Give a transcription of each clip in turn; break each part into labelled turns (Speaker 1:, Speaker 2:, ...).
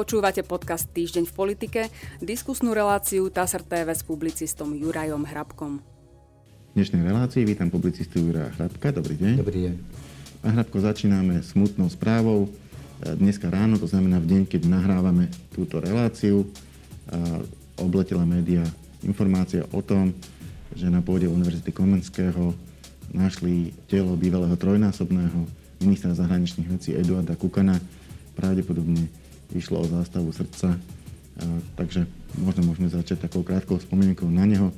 Speaker 1: Počúvate podcast Týždeň v politike, diskusnú reláciu TASR TV s publicistom Jurajom Hrabkom.
Speaker 2: V dnešnej relácii vítam publicistu Juraja Hrabka. Dobrý deň.
Speaker 3: Dobrý deň.
Speaker 2: Pán Hrabko, začíname smutnou správou. Dneska ráno, to znamená v deň, keď nahrávame túto reláciu, obletela média informácia o tom, že na pôde Univerzity Komenského našli telo bývalého trojnásobného ministra zahraničných vecí Eduarda Kukana, pravdepodobne išlo o zástavu srdca. Takže možno môžeme začať takou krátkou spomienkou na neho.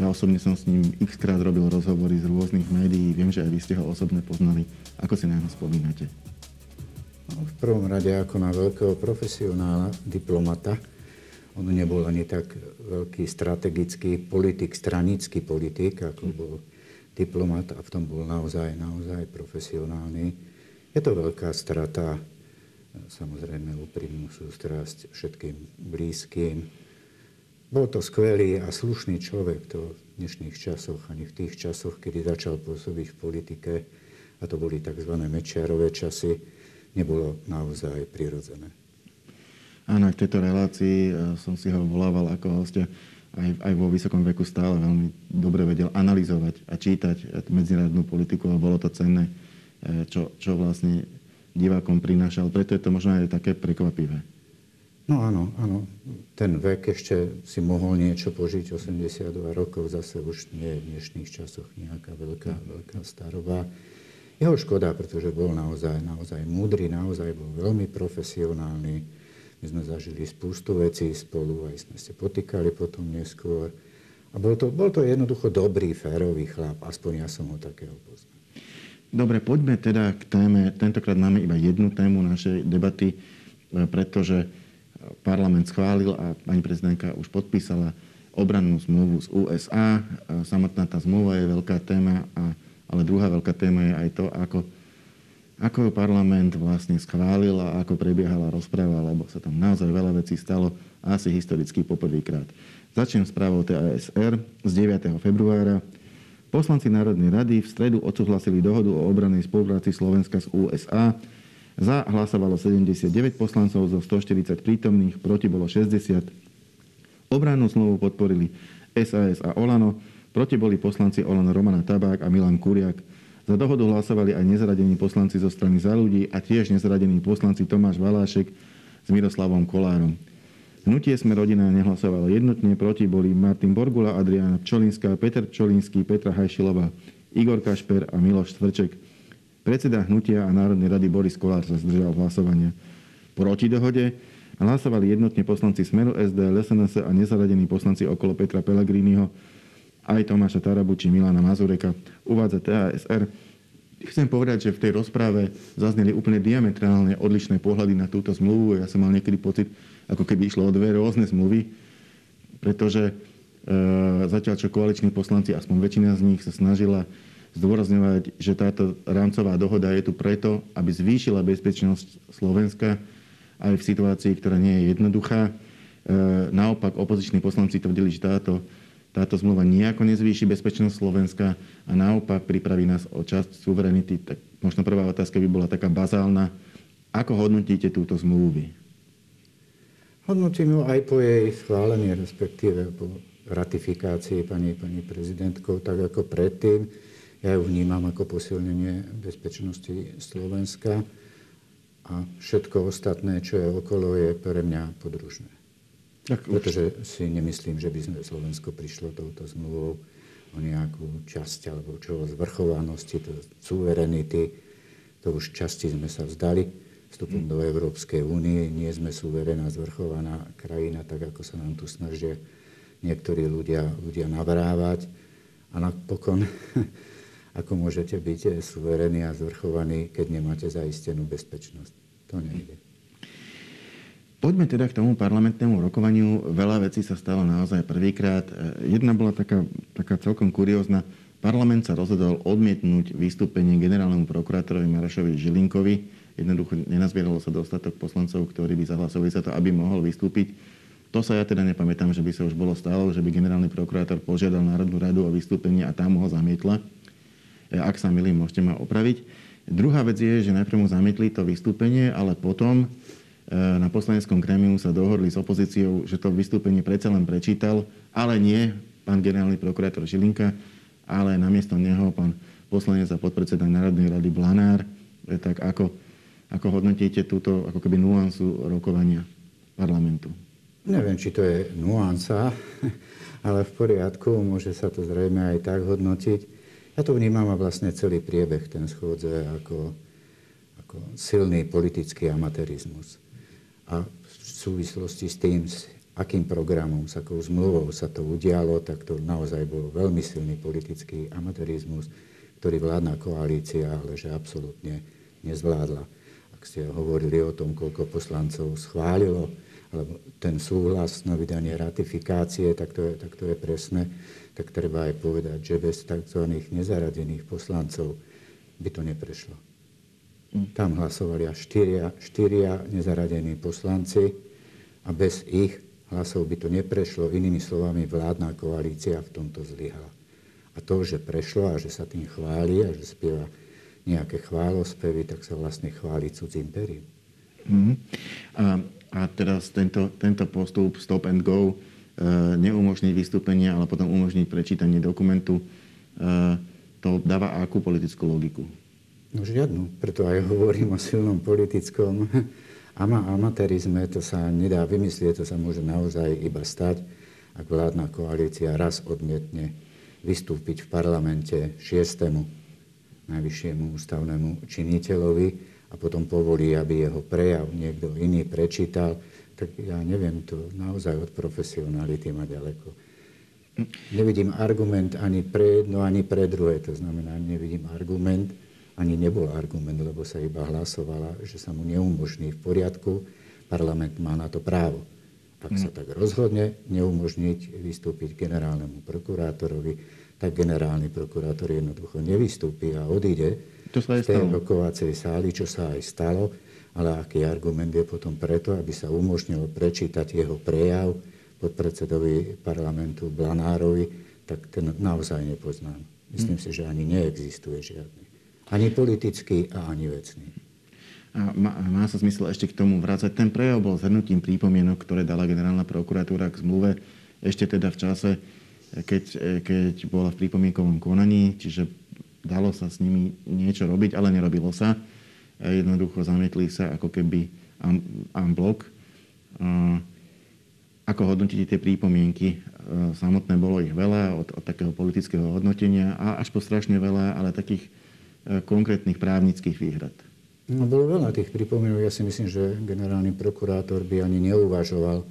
Speaker 2: Ja osobne som s ním x krát robil rozhovory z rôznych médií. Viem, že aj vy ste ho osobne poznali. Ako si na neho spomínate?
Speaker 3: No, v prvom rade ako na veľkého profesionála, diplomata. On nebol ani tak veľký strategický politik, stranický politik, ako bol diplomat a v tom bol naozaj, naozaj profesionálny. Je to veľká strata samozrejme úprimnú sústrasť všetkým blízkym. Bol to skvelý a slušný človek to v dnešných časoch, ani v tých časoch, kedy začal pôsobiť v politike, a to boli tzv. mečiarové časy, nebolo naozaj prirodzené.
Speaker 2: Áno, v tejto relácii e, som si ho volával ako hostia. Aj, aj vo vysokom veku stále veľmi dobre vedel analyzovať a čítať medzinárodnú politiku a bolo to cenné, e, čo, čo vlastne divákom prinášal. Preto je to možno aj také prekvapivé.
Speaker 3: No áno, áno. Ten vek ešte si mohol niečo požiť, 82 rokov zase už nie je v dnešných časoch nejaká veľká, veľká starová. Jeho škoda, pretože bol naozaj, naozaj múdry, naozaj bol veľmi profesionálny. My sme zažili spústu vecí spolu, aj sme sa potýkali potom neskôr. A bol to, bol to jednoducho dobrý, férový chlap, aspoň ja som ho takého poznal.
Speaker 2: Dobre, poďme teda k téme. Tentokrát máme iba jednu tému našej debaty, e, pretože parlament schválil a pani prezidentka už podpísala obrannú zmluvu z USA. E, samotná tá zmluva je veľká téma, a, ale druhá veľká téma je aj to, ako, ako ju parlament vlastne schválil a ako prebiehala rozpráva, lebo sa tam naozaj veľa vecí stalo asi historicky poprvýkrát. Začnem správou TASR z 9. februára. Poslanci Národnej rady v stredu odsúhlasili dohodu o obranej spolupráci Slovenska s USA. Za hlasovalo 79 poslancov zo 140 prítomných, proti bolo 60. Obrannú zmluvu podporili SAS a Olano, proti boli poslanci Olano Romana Tabák a Milan Kuriak. Za dohodu hlasovali aj nezradení poslanci zo strany za ľudí a tiež nezradení poslanci Tomáš Valášek s Miroslavom Kolárom. Hnutie sme rodina nehlasovalo jednotne, proti boli Martin Borgula, Adriana Pčolinská, Peter Pčolinský, Petra Hajšilová, Igor Kašper a Miloš Stvrček. Predseda hnutia a Národnej rady Boris Kolár sa zdržal hlasovania. Proti dohode hlasovali jednotne poslanci Smeru SD, LSNS a nezaradení poslanci okolo Petra Pellegriniho, aj Tomáša Tarabu či Milana Mazureka, uvádza TASR. Chcem povedať, že v tej rozpráve zazneli úplne diametrálne odlišné pohľady na túto zmluvu. Ja som mal niekedy pocit, ako keby išlo o dve rôzne zmluvy, pretože e, zatiaľ čo koaliční poslanci, aspoň väčšina z nich, sa snažila zdôrazňovať, že táto rámcová dohoda je tu preto, aby zvýšila bezpečnosť Slovenska aj v situácii, ktorá nie je jednoduchá. E, naopak opoziční poslanci tvrdili, že táto, táto zmluva nejako nezvýši bezpečnosť Slovenska a naopak pripraví nás o časť suverenity. Tak možno prvá otázka by bola taká bazálna. Ako hodnotíte túto zmluvu
Speaker 3: Hodnotím ju aj po jej schválení, respektíve po ratifikácii pani, pani prezidentkou, tak ako predtým. Ja ju vnímam ako posilnenie bezpečnosti Slovenska a všetko ostatné, čo je okolo, je pre mňa podružné. Tak Pretože si nemyslím, že by sme Slovensko prišlo touto zmluvou o nejakú časť alebo čo zvrchovanosti, to suverenity. To už časti sme sa vzdali vstupom do Európskej únie. Nie sme suverená, zvrchovaná krajina, tak ako sa nám tu snažia niektorí ľudia, ľudia navrávať. A napokon, ako môžete byť suverení a zvrchovaní, keď nemáte zaistenú bezpečnosť. To nejde.
Speaker 2: Poďme teda k tomu parlamentnému rokovaniu. Veľa vecí sa stalo naozaj prvýkrát. Jedna bola taká, taká celkom kuriózna. Parlament sa rozhodol odmietnúť vystúpenie generálnemu prokurátorovi Marašovi Žilinkovi, Jednoducho nenazbieralo sa dostatok poslancov, ktorí by zahlasovali za to, aby mohol vystúpiť. To sa ja teda nepamätám, že by sa už bolo stalo, že by generálny prokurátor požiadal Národnú radu o vystúpenie a tam ho zamietla. E, ak sa milím, môžete ma opraviť. Druhá vec je, že najprv mu zamietli to vystúpenie, ale potom na poslaneckom gremiu sa dohodli s opozíciou, že to vystúpenie predsa len prečítal, ale nie pán generálny prokurátor Žilinka, ale namiesto neho pán poslanec a podpredseda Národnej rady Blanár. Tak ako, ako hodnotíte túto ako keby nuansu rokovania parlamentu?
Speaker 3: Neviem, či to je nuansa, ale v poriadku, môže sa to zrejme aj tak hodnotiť. Ja to vnímam a vlastne celý priebeh ten schôdze ako, ako silný politický amatérizmus. A v súvislosti s tým, s akým programom, s akou zmluvou sa to udialo, tak to naozaj bol veľmi silný politický amatérizmus, ktorý vládna koalícia ale že absolútne nezvládla. Ak ste hovorili o tom, koľko poslancov schválilo, alebo ten súhlas na vydanie ratifikácie, tak to je, tak to je presné, tak treba aj povedať, že bez tzv. nezaradených poslancov by to neprešlo. Mm. Tam hlasovali až štyria, štyria nezaradení poslanci a bez ich hlasov by to neprešlo. Inými slovami, vládna koalícia v tomto zlyhala. A to, že prešlo a že sa tým chváli a že spieva nejaké chválospevy, tak sa vlastne chváli cudzím perím.
Speaker 2: Mm. A a teraz tento, tento postup stop and go, e, neumožniť vystúpenie, ale potom umožniť prečítanie dokumentu, e, to dáva akú politickú logiku?
Speaker 3: No žiadnu. Preto aj hovorím o silnom politickom ama- amatérizme. To sa nedá vymyslieť, to sa môže naozaj iba stať, ak vládna koalícia raz odmietne vystúpiť v parlamente šiestému najvyššiemu ústavnému činiteľovi, a potom povolí, aby jeho prejav niekto iný prečítal, tak ja neviem, to naozaj od profesionality má ďaleko. Nevidím argument ani pre jedno, ani pre druhé. To znamená, nevidím argument, ani nebol argument, lebo sa iba hlasovala, že sa mu neumožní v poriadku. Parlament má na to právo. Ak sa tak rozhodne neumožniť vystúpiť generálnemu prokurátorovi, tak generálny prokurátor jednoducho nevystúpi a odíde
Speaker 2: to sa
Speaker 3: v tej rokovacej sály, čo sa aj stalo, ale aký argument je potom preto, aby sa umožnilo prečítať jeho prejav podpredsedovi parlamentu Blanárovi, tak ten naozaj nepoznám. Myslím si, že ani neexistuje žiadny. Ani politický a ani vecný.
Speaker 2: A má, má sa zmysel ešte k tomu vrácať. Ten prejav bol zhrnutím prípomienok, ktoré dala generálna prokuratúra k zmluve ešte teda v čase, keď, keď bola v prípomienkovom konaní, čiže dalo sa s nimi niečo robiť, ale nerobilo sa. Jednoducho zamietli sa ako keby unblock. Ako hodnotíte tie prípomienky? Samotné bolo ich veľa od, od takého politického hodnotenia a až po strašne veľa, ale takých e, konkrétnych právnických výhrad.
Speaker 3: No, bolo veľa tých pripomienok. Ja si myslím, že generálny prokurátor by ani neuvažoval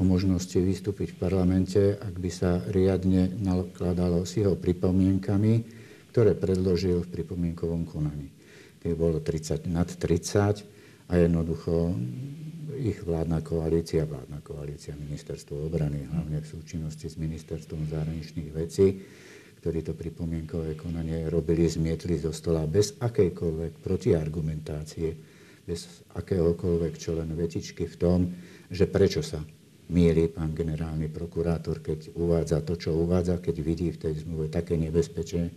Speaker 3: o možnosti vystúpiť v parlamente, ak by sa riadne nakladalo s jeho pripomienkami ktoré predložil v pripomienkovom konaní. Tých bolo 30, nad 30 a jednoducho ich vládna koalícia, vládna koalícia ministerstvo obrany, hlavne v súčinnosti s ministerstvom zahraničných vecí, ktorí to pripomienkové konanie robili, zmietli zo stola bez akejkoľvek protiargumentácie, bez akéhokoľvek čo len vetičky v tom, že prečo sa míli pán generálny prokurátor, keď uvádza to, čo uvádza, keď vidí v tej zmluve také nebezpečie,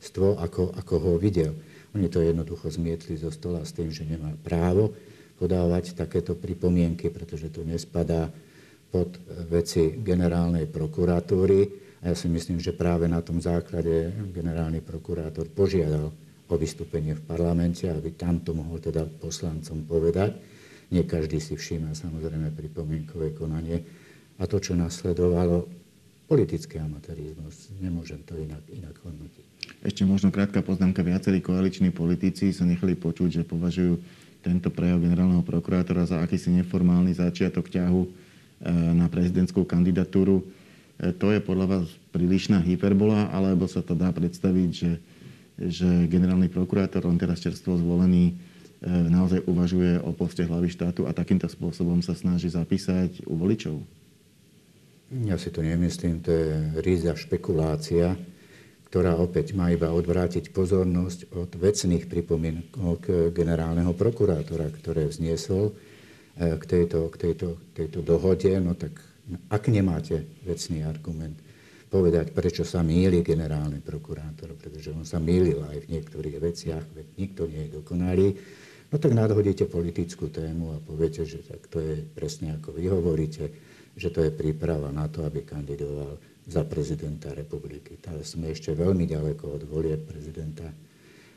Speaker 3: stvo, ako, ako ho videl. Oni to jednoducho zmietli zo stola s tým, že nemá právo podávať takéto pripomienky, pretože to nespadá pod veci generálnej prokuratúry. A ja si myslím, že práve na tom základe generálny prokurátor požiadal o vystúpenie v parlamente, aby tam to mohol teda poslancom povedať. Nie každý si všíma samozrejme pripomienkové konanie. A to, čo nasledovalo, politický amatérizmus. Nemôžem to inak, inak hodnotiť.
Speaker 2: Ešte možno krátka poznámka. Viacerí koaliční politici sa nechali počuť, že považujú tento prejav generálneho prokurátora za akýsi neformálny začiatok ťahu e, na prezidentskú kandidatúru. E, to je podľa vás prílišná hyperbola, alebo sa to dá predstaviť, že, že generálny prokurátor, on teraz čerstvo zvolený, naozaj uvažuje o poste hlavy štátu a takýmto spôsobom sa snaží zapísať u voličov?
Speaker 3: Ja si to nemyslím, to je ríza špekulácia ktorá opäť má iba odvrátiť pozornosť od vecných pripomienok generálneho prokurátora, ktoré vzniesol e, k tejto, k tejto, tejto dohode, no tak ak nemáte vecný argument, povedať, prečo sa míli generálny prokurátor, pretože on sa mýlil aj v niektorých veciach, veď nikto nie je dokonalý, no tak nadhodíte politickú tému a poviete, že tak to je presne ako vy hovoríte, že to je príprava na to, aby kandidoval za prezidenta republiky. Ale sme ešte veľmi ďaleko od volie prezidenta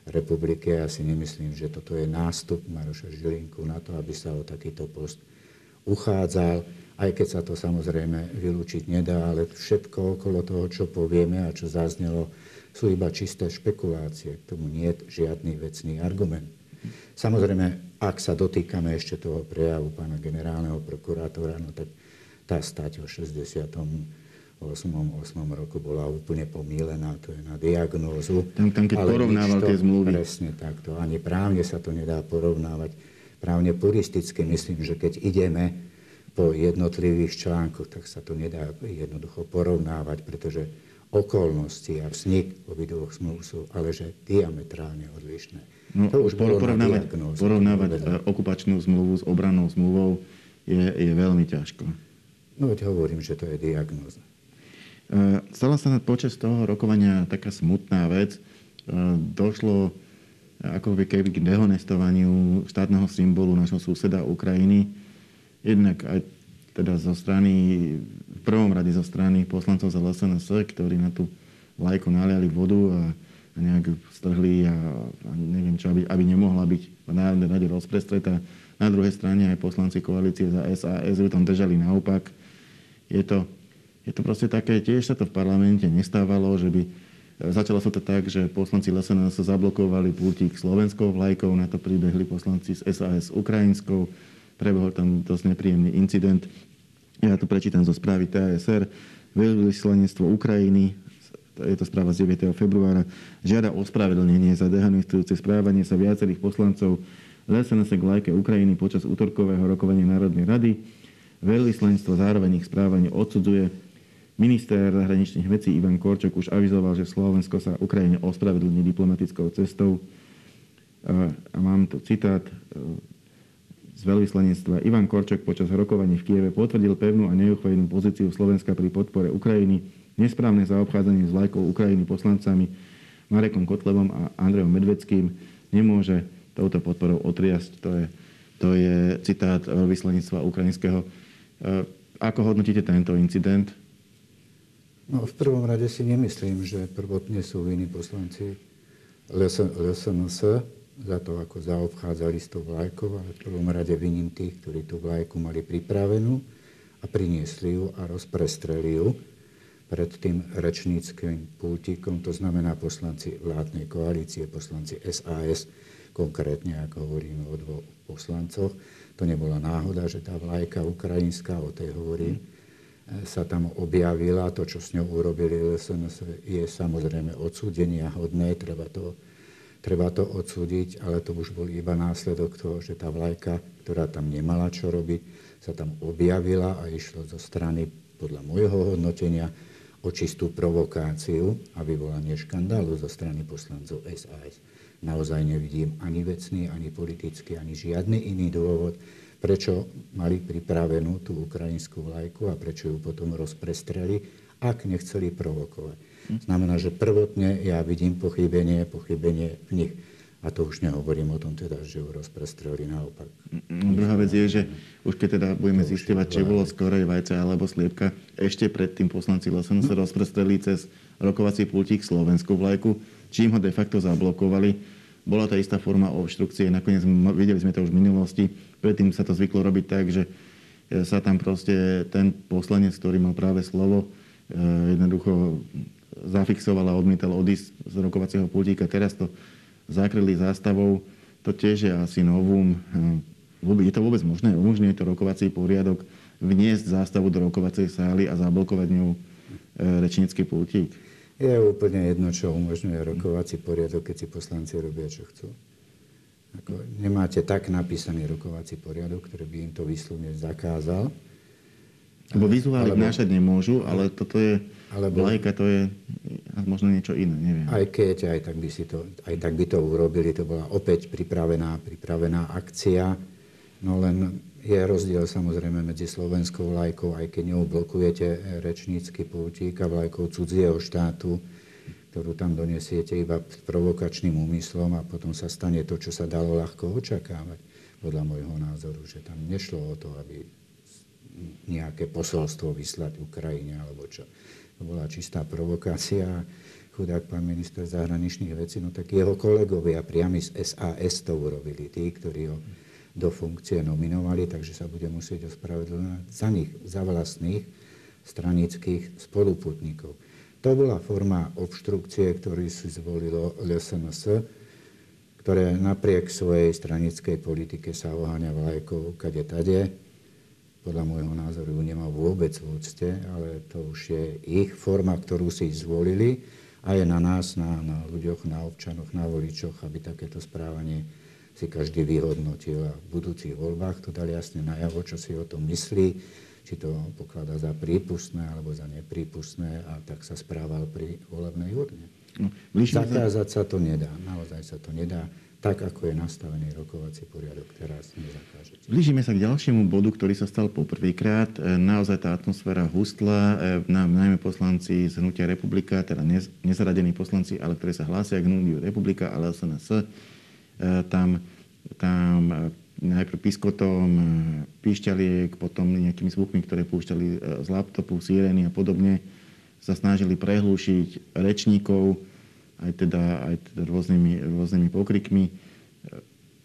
Speaker 3: republiky a ja si nemyslím, že toto je nástup Maroša Žilinku na to, aby sa o takýto post uchádzal, aj keď sa to samozrejme vylúčiť nedá, ale všetko okolo toho, čo povieme a čo zaznelo, sú iba čisté špekulácie. K tomu nie je žiadny vecný argument. Samozrejme, ak sa dotýkame ešte toho prejavu pána generálneho prokurátora, no tak tá stať o 68. 8. roku bola úplne pomílená, to je na diagnózu.
Speaker 2: Tam, tam keď porovnával tie zmluvy.
Speaker 3: Presne takto. Ani právne sa to nedá porovnávať. Právne puristicky myslím, že keď ideme po jednotlivých článkoch, tak sa to nedá jednoducho porovnávať, pretože okolnosti a vznik obidvoch zmluv sú ale že diametrálne odlišné.
Speaker 2: No, to už bolo porovnávať, porovnávať e, okupačnú zmluvu s obrannou zmluvou je, je veľmi ťažko.
Speaker 3: No veď hovorím, že to je diagnóza.
Speaker 2: E, stala sa počas toho rokovania taká smutná vec. E, došlo ako keby k dehonestovaniu štátneho symbolu našho suseda Ukrajiny. Jednak aj teda zo strany, v prvom rade zo strany poslancov za LSNS, ktorí na tú vlajku naliali vodu a nejak strhli a, a neviem čo, aby, aby nemohla byť v Národnej rade rozprestretá. Na druhej strane aj poslanci koalície za SAS ju tam držali naopak. Je to, je to proste také, tiež sa to v parlamente nestávalo, že by e, Začalo sa to tak, že poslanci LSNS zablokovali pútik slovenskou vlajkou, na to pribehli poslanci z SAS ukrajinskou, prebehol tam dosť nepríjemný incident. Ja to prečítam zo správy TASR. Veľvyslanectvo Ukrajiny, je to správa z 9. februára, žiada ospravedlnenie za dehanistujúce správanie sa viacerých poslancov LSNS k vlajke Ukrajiny počas útorkového rokovania Národnej rady. Veľvyslanectvo zároveň ich správanie odsudzuje Minister zahraničných vecí Ivan Korčok už avizoval, že Slovensko sa Ukrajine ospravedlní diplomatickou cestou. A mám tu citát e, z veľvyslanectva. Ivan Korčok počas rokovaní v Kieve potvrdil pevnú a neuchvedenú pozíciu Slovenska pri podpore Ukrajiny, nesprávne zaobchádzanie s vlajkou Ukrajiny poslancami Marekom Kotlevom a Andrejom Medveckým nemôže touto podporou otriasť. To je, to je citát veľvyslanectva ukrajinského. E, ako hodnotíte tento incident?
Speaker 3: No, v prvom rade si nemyslím, že prvotne sú viny poslanci LSNS za to, ako zaobchádzali s tou vlajkou, ale v prvom rade viním tých, ktorí tú vlajku mali pripravenú a priniesli ju a rozprestreli ju pred tým rečníckým pultíkom, to znamená poslanci vládnej koalície, poslanci SAS, konkrétne ako hovoríme o dvoch poslancoch. To nebola náhoda, že tá vlajka ukrajinská, o tej hovorím, sa tam objavila. To, čo s ňou urobili LSNS, je samozrejme odsúdenia hodné, treba to, treba to odsúdiť, ale to už bol iba následok toho, že tá vlajka, ktorá tam nemala čo robiť, sa tam objavila a išlo zo strany, podľa môjho hodnotenia, o čistú provokáciu a vyvolanie škandálu zo strany poslancov SAS. Naozaj nevidím ani vecný, ani politický, ani žiadny iný dôvod, prečo mali pripravenú tú ukrajinskú vlajku a prečo ju potom rozprestreli, ak nechceli provokovať. Znamená, že prvotne ja vidím pochybenie, pochybenie v nich. A to už nehovorím o tom teda, že ju rozprestreli naopak.
Speaker 2: No, druhá vec je, že už keď teda budeme zistovať, či bolo skorej vajce alebo sliepka, ešte predtým poslanci Lesenu sa rozprestreli cez rokovací pultík slovenskú vlajku, čím ho de facto zablokovali bola to istá forma obštrukcie. Nakoniec videli sme to už v minulosti. Predtým sa to zvyklo robiť tak, že e, sa tam proste ten poslanec, ktorý mal práve slovo, e, jednoducho zafixoval a odmietal odísť z rokovacieho pultíka. Teraz to zakryli zástavou. To tiež je asi novum. E, je to vôbec možné? Umožňuje to rokovací poriadok vniesť zástavu do rokovacej sály a zablokovať ňou rečnícky pultík?
Speaker 3: Je úplne jedno, čo umožňuje rokovací poriadok, keď si poslanci robia, čo chcú. Ako, nemáte tak napísaný rokovací poriadok, ktorý by im to výslovne zakázal.
Speaker 2: Lebo vizuály vnášať nemôžu, ale toto je, alebo, vlajka to je možno niečo iné, neviem.
Speaker 3: Aj keď, aj tak, by si to, aj tak by to urobili, to bola opäť pripravená, pripravená akcia, no len je rozdiel samozrejme medzi slovenskou vlajkou, aj keď ňou blokujete rečnícky pultík a vlajkou cudzieho štátu, ktorú tam donesiete iba provokačným úmyslom a potom sa stane to, čo sa dalo ľahko očakávať, podľa môjho názoru, že tam nešlo o to, aby nejaké posolstvo vyslať Ukrajine alebo čo. To bola čistá provokácia. Chudák pán minister zahraničných vecí, no tak jeho kolegovia priami z SAS to urobili, tí, ktorí ho do funkcie nominovali, takže sa bude musieť ospravedlňovať za nich, za vlastných stranických spoluputníkov. To bola forma obštrukcie, ktorú si zvolilo LSNS, ktoré napriek svojej stranickej politike sa oháňa vlajkou kade tade. Podľa môjho názoru nemá vôbec v úcte, ale to už je ich forma, ktorú si zvolili a je na nás, na, na ľuďoch, na občanoch, na voličoch, aby takéto správanie si každý vyhodnotil a v budúcich voľbách to dali jasne najavo, čo si o tom myslí či to pokladá za prípustné alebo za neprípustné a tak sa správal pri volebnej urne. No, Zakázať sa to nedá, naozaj sa to nedá tak, ako je nastavený rokovací poriadok, teraz nezakážete.
Speaker 2: Blížime sa k ďalšiemu bodu, ktorý sa stal poprvýkrát. E, naozaj tá atmosféra hustla, e, nám najmä poslanci z Hnutia Republika, teda nezaradení poslanci, ale ktorí sa hlásia k Hnutiu Republika, ale SNS, e, tam, tam najprv piskotom, píšťaliek, potom nejakými zvukmi, ktoré púšťali z laptopu, sirény a podobne, sa snažili prehlúšiť rečníkov, aj teda, aj teda rôznymi, rôznymi pokrikmi.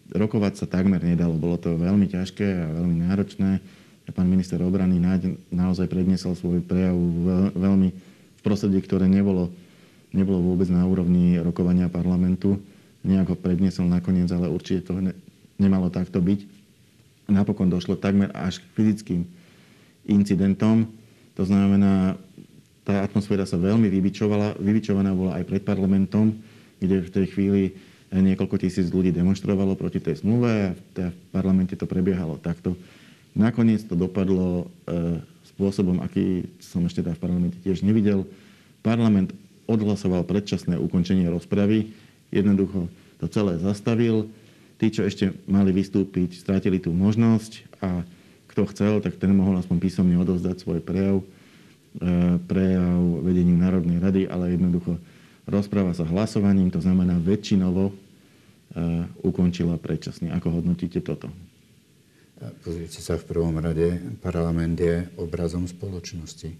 Speaker 2: Rokovať sa takmer nedalo, bolo to veľmi ťažké a veľmi náročné. Pán minister obrany naozaj predniesol svoj prejav veľmi v prostredí, ktoré nebolo, nebolo vôbec na úrovni rokovania parlamentu. Nejako predniesol nakoniec, ale určite to nemalo takto byť. Napokon došlo takmer až k fyzickým incidentom. To znamená, tá atmosféra sa veľmi vybičovala. Vybičovaná bola aj pred parlamentom, kde v tej chvíli niekoľko tisíc ľudí demonstrovalo proti tej zmluve a v parlamente to prebiehalo takto. Nakoniec to dopadlo e, spôsobom, aký som ešte v parlamente tiež nevidel. Parlament odhlasoval predčasné ukončenie rozpravy, jednoducho to celé zastavil Tí, čo ešte mali vystúpiť, strátili tú možnosť a kto chcel, tak ten mohol aspoň písomne odovzdať svoj prejav, prejav vedeniu Národnej rady, ale jednoducho rozpráva sa hlasovaním, to znamená väčšinovo e, ukončila predčasne. Ako hodnotíte toto?
Speaker 3: Pozrite sa v prvom rade, parlament je obrazom spoločnosti.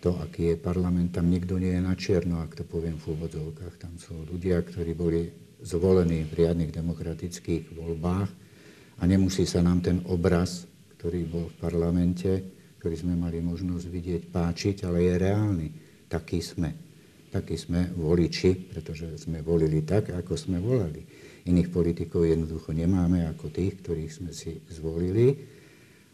Speaker 3: To, aký je parlament, tam nikto nie je na čierno, ak to poviem v úvodzovkách. Tam sú ľudia, ktorí boli zvolení v riadnych demokratických voľbách a nemusí sa nám ten obraz, ktorý bol v parlamente, ktorý sme mali možnosť vidieť, páčiť, ale je reálny. Taký sme. Takí sme voliči, pretože sme volili tak, ako sme volali. Iných politikov jednoducho nemáme ako tých, ktorých sme si zvolili.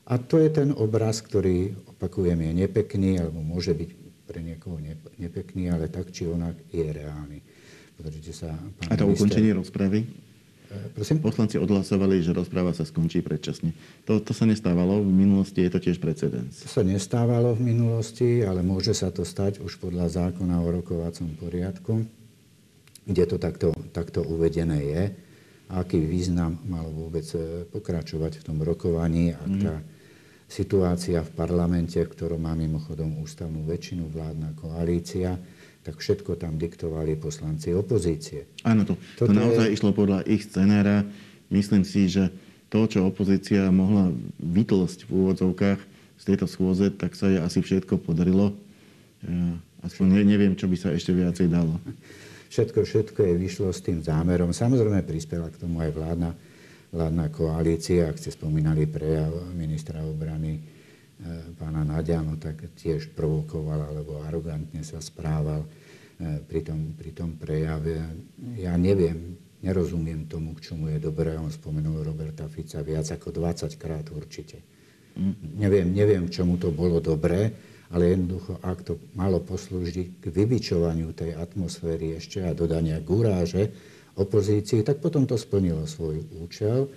Speaker 3: A to je ten obraz, ktorý, opakujem, je nepekný, alebo môže byť pre niekoho nepekný, ale tak či onak je reálny.
Speaker 2: Pozrite sa, pán A to minister... ukončenie rozpravy? Prosím? Poslanci odhlasovali, že rozpráva sa skončí predčasne. To, to sa nestávalo v minulosti, je to tiež precedens.
Speaker 3: To sa nestávalo v minulosti, ale môže sa to stať už podľa zákona o rokovacom poriadku, kde to takto, takto uvedené je. Aký význam mal vôbec e, pokračovať v tom rokovaní, ak mm. tá situácia v parlamente, v ktorom má mimochodom ústavnú väčšinu vládna koalícia, tak všetko tam diktovali poslanci opozície.
Speaker 2: Áno, to, to naozaj je... išlo podľa ich scenára. Myslím si, že to, čo opozícia mohla vytlosť v úvodzovkách z tejto schôze, tak sa jej asi všetko podarilo. Aspoň ne, neviem, čo by sa ešte viacej dalo.
Speaker 3: Všetko, všetko je vyšlo s tým zámerom. Samozrejme prispela k tomu aj vládna, vládna koalícia. Ak ste spomínali prejav ministra obrany pána Naďano, tak tiež provokoval alebo arogantne sa správal e, pri tom, pri tom prejave. Ja neviem, nerozumiem tomu, k čomu je dobré. On spomenul Roberta Fica viac ako 20 krát určite. Mm. Neviem, neviem, k čomu to bolo dobré, ale jednoducho, ak to malo poslúžiť k vybičovaniu tej atmosféry ešte a dodania gúráže opozícii, tak potom to splnilo svoj účel.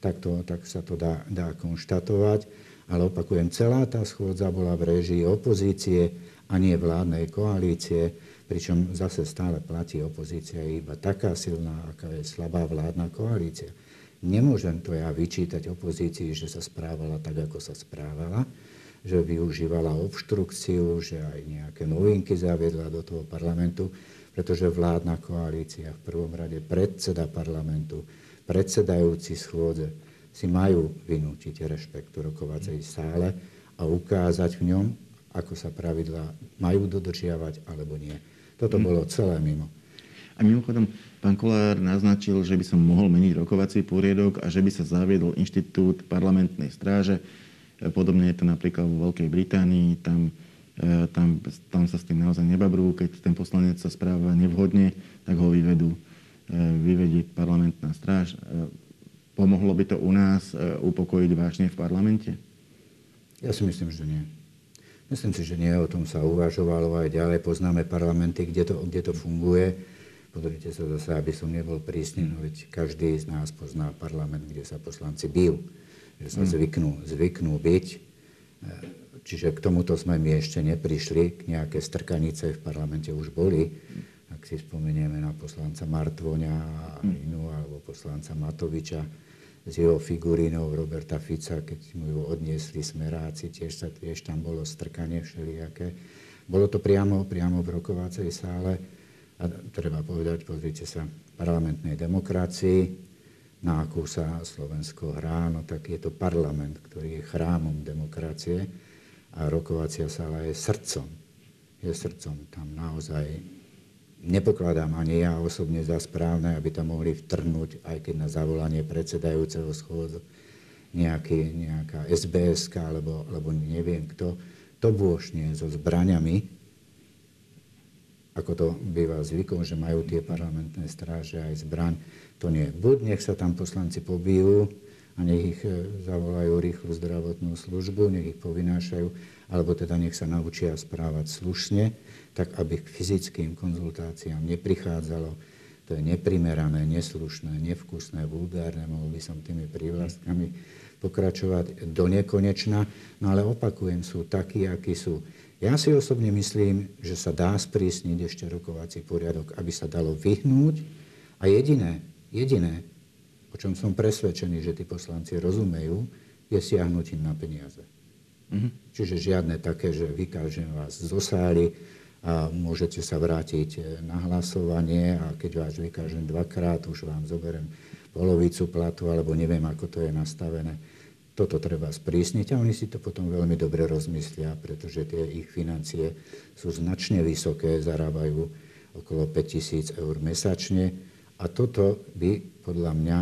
Speaker 3: Tak, to, tak sa to dá, dá konštatovať. Ale opakujem, celá tá schôdza bola v režii opozície a nie vládnej koalície, pričom zase stále platí opozícia iba taká silná, aká je slabá vládna koalícia. Nemôžem to ja vyčítať opozícii, že sa správala tak, ako sa správala, že využívala obštrukciu, že aj nejaké novinky zaviedla do toho parlamentu, pretože vládna koalícia, v prvom rade predseda parlamentu, predsedajúci schôdze si majú vynútiť rešpekt rokovacej sále a ukázať v ňom, ako sa pravidlá majú dodržiavať alebo nie. Toto bolo celé mimo.
Speaker 2: A mimochodom, pán Kolár naznačil, že by som mohol meniť rokovací poriadok a že by sa zaviedol inštitút parlamentnej stráže. Podobne je to napríklad vo Veľkej Británii. Tam, e, tam, tam sa s tým naozaj nebabrú. Keď ten poslanec sa správa nevhodne, tak ho vyvedú. E, vyvedie parlamentná stráž. E, pomohlo by to u nás upokojiť vážne v parlamente?
Speaker 3: Ja si myslím, že nie. Myslím si, že nie, o tom sa uvažovalo aj ďalej. Poznáme parlamenty, kde to, kde to funguje. Pozrite sa zase, aby som nebol prísny, no veď každý z nás pozná parlament, kde sa poslanci bijú. Že sa mm. zvyknú, zvyknú byť. E, čiže k tomuto sme my ešte neprišli. K nejaké strkanice v parlamente už boli. Ak si spomenieme na poslanca Martvoňa a mm. inú, alebo poslanca Matoviča, s jeho figurínou Roberta Fica, keď mu ju odniesli smeráci, tiež, sa, tiež tam bolo strkanie všelijaké. Bolo to priamo, priamo v rokovacej sále a treba povedať, pozrite sa, parlamentnej demokracii, na akú sa Slovensko hrá, no tak je to parlament, ktorý je chrámom demokracie a rokovacia sála je srdcom. Je srdcom. Tam naozaj nepokladám ani ja osobne za správne, aby tam mohli vtrhnúť, aj keď na zavolanie predsedajúceho schôdzu, nejaký, nejaká SBS alebo, alebo neviem kto, to bôžne so zbraňami, ako to býva zvykom, že majú tie parlamentné stráže aj zbraň, to nie. Buď nech sa tam poslanci pobijú a nech ich e, zavolajú rýchlu zdravotnú službu, nech ich povinášajú, alebo teda nech sa naučia správať slušne, tak aby k fyzickým konzultáciám neprichádzalo. To je neprimerané, neslušné, nevkusné, vulgárne, mohol by som tými prívlastkami pokračovať do nekonečna, no ale opakujem, sú takí, akí sú. Ja si osobne myslím, že sa dá sprísniť ešte rokovací poriadok, aby sa dalo vyhnúť a jediné, jediné, o čom som presvedčený, že tí poslanci rozumejú, je siahnuť im na peniaze. Mm-hmm. Čiže žiadne také, že vykážem vás zo sály, a môžete sa vrátiť e, na hlasovanie a keď vás vykážem dvakrát, už vám zoberiem polovicu platu, alebo neviem, ako to je nastavené. Toto treba sprísniť a oni si to potom veľmi dobre rozmyslia, pretože tie ich financie sú značne vysoké, zarábajú okolo 5000 eur mesačne a toto by podľa mňa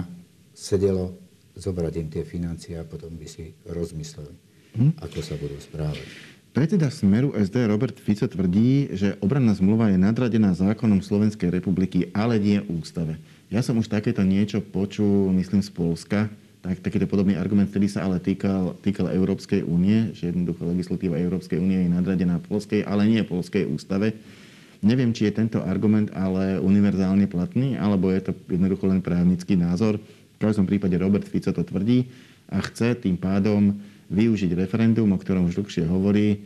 Speaker 3: sedelo zobrať im tie financie a potom by si rozmysleli, hm? ako sa budú správať.
Speaker 2: Predseda Smeru SD Robert Fico tvrdí, že obranná zmluva je nadradená zákonom Slovenskej republiky, ale nie ústave. Ja som už takéto niečo počul, myslím, z Polska. Tak, takýto podobný argument, ktorý sa ale týkal, týkal Európskej únie, že jednoducho legislatíva Európskej únie je nadradená Polskej, ale nie Polskej ústave. Neviem, či je tento argument ale univerzálne platný, alebo je to jednoducho len právnický názor. V každom prípade Robert Fico to tvrdí a chce tým pádom využiť referendum, o ktorom už dlhšie hovorí,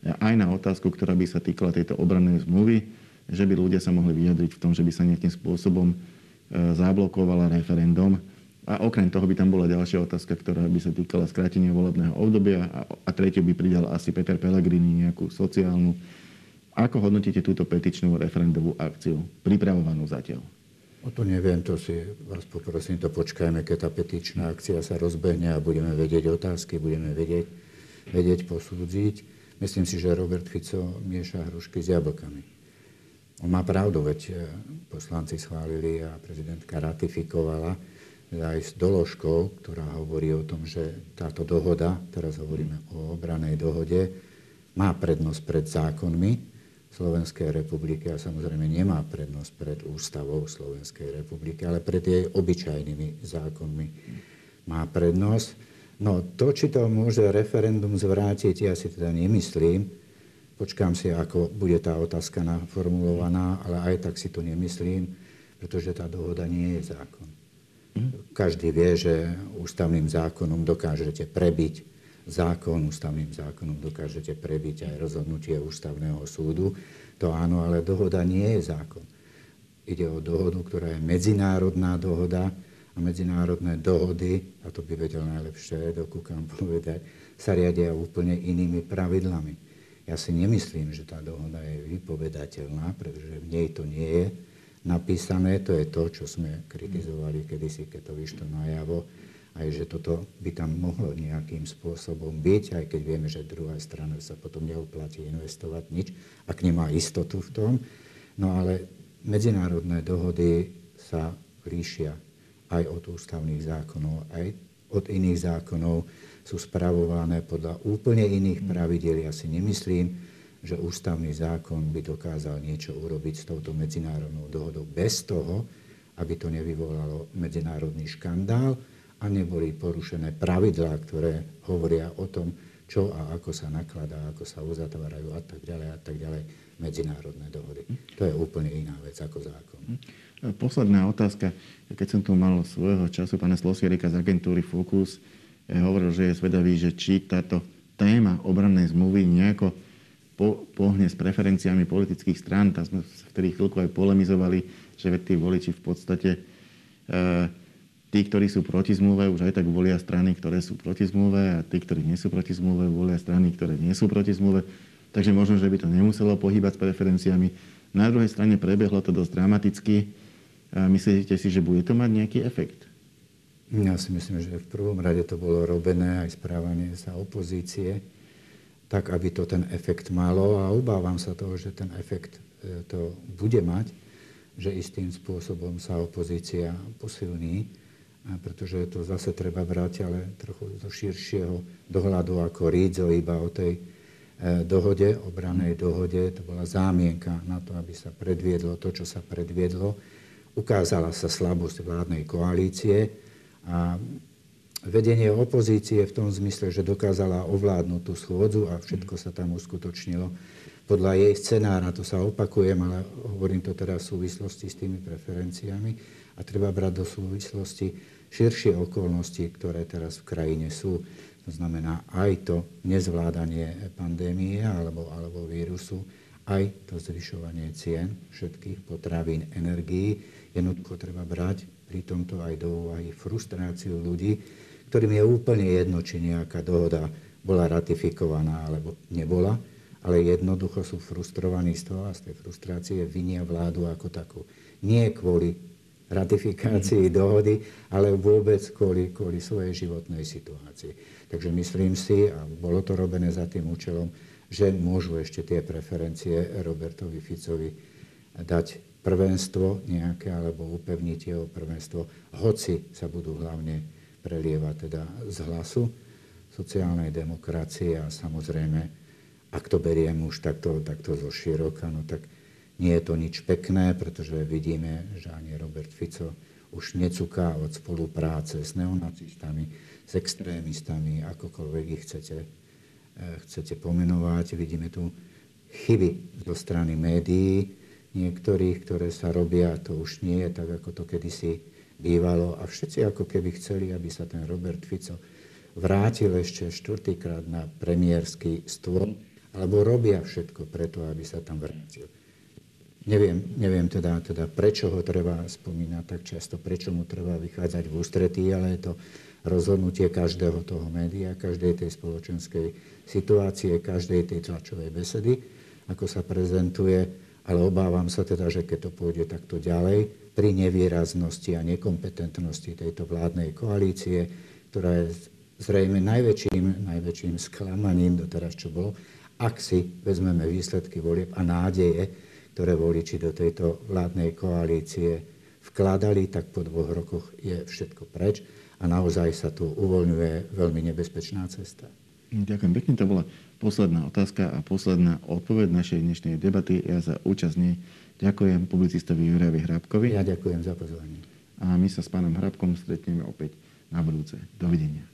Speaker 2: aj na otázku, ktorá by sa týkala tejto obrannej zmluvy, že by ľudia sa mohli vyjadriť v tom, že by sa nejakým spôsobom e, zablokovala referendum. A okrem toho by tam bola ďalšia otázka, ktorá by sa týkala skrátenia volebného obdobia a, a tretiu by pridal asi Peter Pellegrini nejakú sociálnu. Ako hodnotíte túto petičnú referendovú akciu, pripravovanú zatiaľ?
Speaker 3: O to neviem, to si vás poprosím, to počkajme, keď tá petičná akcia sa rozbehne a budeme vedieť otázky, budeme vedieť, vedieť posúdziť. Myslím si, že Robert Fico mieša hrušky s jablkami. On má pravdu, veď e, poslanci schválili a prezidentka ratifikovala aj s doložkou, ktorá hovorí o tom, že táto dohoda, teraz hovoríme o obranej dohode, má prednosť pred zákonmi, Slovenskej republiky a samozrejme nemá prednosť pred ústavou Slovenskej republiky, ale pred jej obyčajnými zákonmi má prednosť. No to, či to môže referendum zvrátiť, ja si teda nemyslím. Počkám si, ako bude tá otázka naformulovaná, ale aj tak si to nemyslím, pretože tá dohoda nie je zákon. Každý vie, že ústavným zákonom dokážete prebiť zákon, ústavným zákonom dokážete prebiť aj rozhodnutie ústavného súdu. To áno, ale dohoda nie je zákon. Ide o dohodu, ktorá je medzinárodná dohoda a medzinárodné dohody, a to by vedel najlepšie dokúkam povedať, sa riadia úplne inými pravidlami. Ja si nemyslím, že tá dohoda je vypovedateľná, pretože v nej to nie je napísané. To je to, čo sme kritizovali kedysi, keď to vyšlo najavo, aj že toto by tam mohlo nejakým spôsobom byť, aj keď vieme, že druhá strana sa potom neuplatí investovať nič, ak nemá istotu v tom. No ale medzinárodné dohody sa líšia aj od ústavných zákonov, aj od iných zákonov, sú spravované podľa úplne iných pravidel. Ja si nemyslím, že ústavný zákon by dokázal niečo urobiť s touto medzinárodnou dohodou bez toho, aby to nevyvolalo medzinárodný škandál a neboli porušené pravidlá, ktoré hovoria o tom, čo a ako sa nakladá, ako sa uzatvárajú a tak ďalej a tak ďalej medzinárodné dohody. To je úplne iná vec ako zákon.
Speaker 2: Posledná otázka. Keď som tu mal svojho času pána Slosierika z agentúry Focus, eh, hovoril, že je svedavý, že či táto téma obrannej zmluvy nejako po, pohne s preferenciami politických strán. Tam sme vtedy chvíľku aj polemizovali, že tí voliči v podstate e, tí, ktorí sú proti zmluve, už aj tak volia strany, ktoré sú proti zmluve a tí, ktorí nie sú proti zmluve, volia strany, ktoré nie sú proti zmluve. Takže možno, že by to nemuselo pohybať s preferenciami. Na druhej strane prebehlo to dosť dramaticky. A myslíte si, že bude to mať nejaký efekt?
Speaker 3: Ja si myslím, že v prvom rade to bolo robené aj správanie sa opozície tak aby to ten efekt malo a obávam sa toho, že ten efekt e, to bude mať, že istým spôsobom sa opozícia posilní, pretože to zase treba brať ale trochu zo širšieho dohľadu ako rídzo iba o tej e, dohode, obranej dohode. To bola zámienka na to, aby sa predviedlo to, čo sa predviedlo. Ukázala sa slabosť vládnej koalície a vedenie opozície v tom zmysle, že dokázala ovládnuť tú schôdzu a všetko sa tam uskutočnilo podľa jej scenára. To sa opakujem, ale hovorím to teraz v súvislosti s tými preferenciami a treba brať do súvislosti širšie okolnosti, ktoré teraz v krajine sú. To znamená aj to nezvládanie pandémie alebo, alebo vírusu, aj to zvyšovanie cien všetkých potravín, energií. Jednoducho treba brať pri tomto aj do úvahy frustráciu ľudí, ktorým je úplne jedno, či nejaká dohoda bola ratifikovaná alebo nebola, ale jednoducho sú frustrovaní z toho a z tej frustrácie vinia vládu ako takú. Nie kvôli ratifikácii dohody, ale vôbec kvôli, kvôli svojej životnej situácii. Takže myslím si, a bolo to robené za tým účelom, že môžu ešte tie preferencie Robertovi Ficovi dať prvenstvo nejaké, alebo upevniť jeho prvenstvo, hoci sa budú hlavne prelieva teda z hlasu sociálnej demokracie a samozrejme, ak to beriem už takto, takto zo široka, no tak nie je to nič pekné, pretože vidíme, že ani Robert Fico už necuká od spolupráce s neonacistami, s extrémistami, akokoľvek ich chcete, eh, chcete pomenovať. Vidíme tu chyby zo strany médií, niektorých, ktoré sa robia, to už nie je tak, ako to kedysi bývalo a všetci ako keby chceli, aby sa ten Robert Fico vrátil ešte štvrtýkrát na premiérsky stôl, alebo robia všetko preto, aby sa tam vrátil. Neviem, neviem teda, teda, prečo ho treba spomínať tak často, prečo mu treba vychádzať v ústretí, ale je to rozhodnutie každého toho média, každej tej spoločenskej situácie, každej tej tlačovej besedy, ako sa prezentuje, ale obávam sa teda, že keď to pôjde takto ďalej, pri nevýraznosti a nekompetentnosti tejto vládnej koalície, ktorá je zrejme najväčším, najväčším sklamaním doteraz, čo bolo, ak si vezmeme výsledky volieb a nádeje, ktoré voliči do tejto vládnej koalície vkladali, tak po dvoch rokoch je všetko preč a naozaj sa tu uvoľňuje veľmi nebezpečná cesta.
Speaker 2: Ďakujem pekne, to bola posledná otázka a posledná odpoveď našej dnešnej debaty. Ja za účasť Ďakujem publicistovi Jurajovi Hrabkovi.
Speaker 3: Ja ďakujem za pozvanie.
Speaker 2: A my sa s pánom Hrabkom stretneme opäť na budúce. Dovidenia.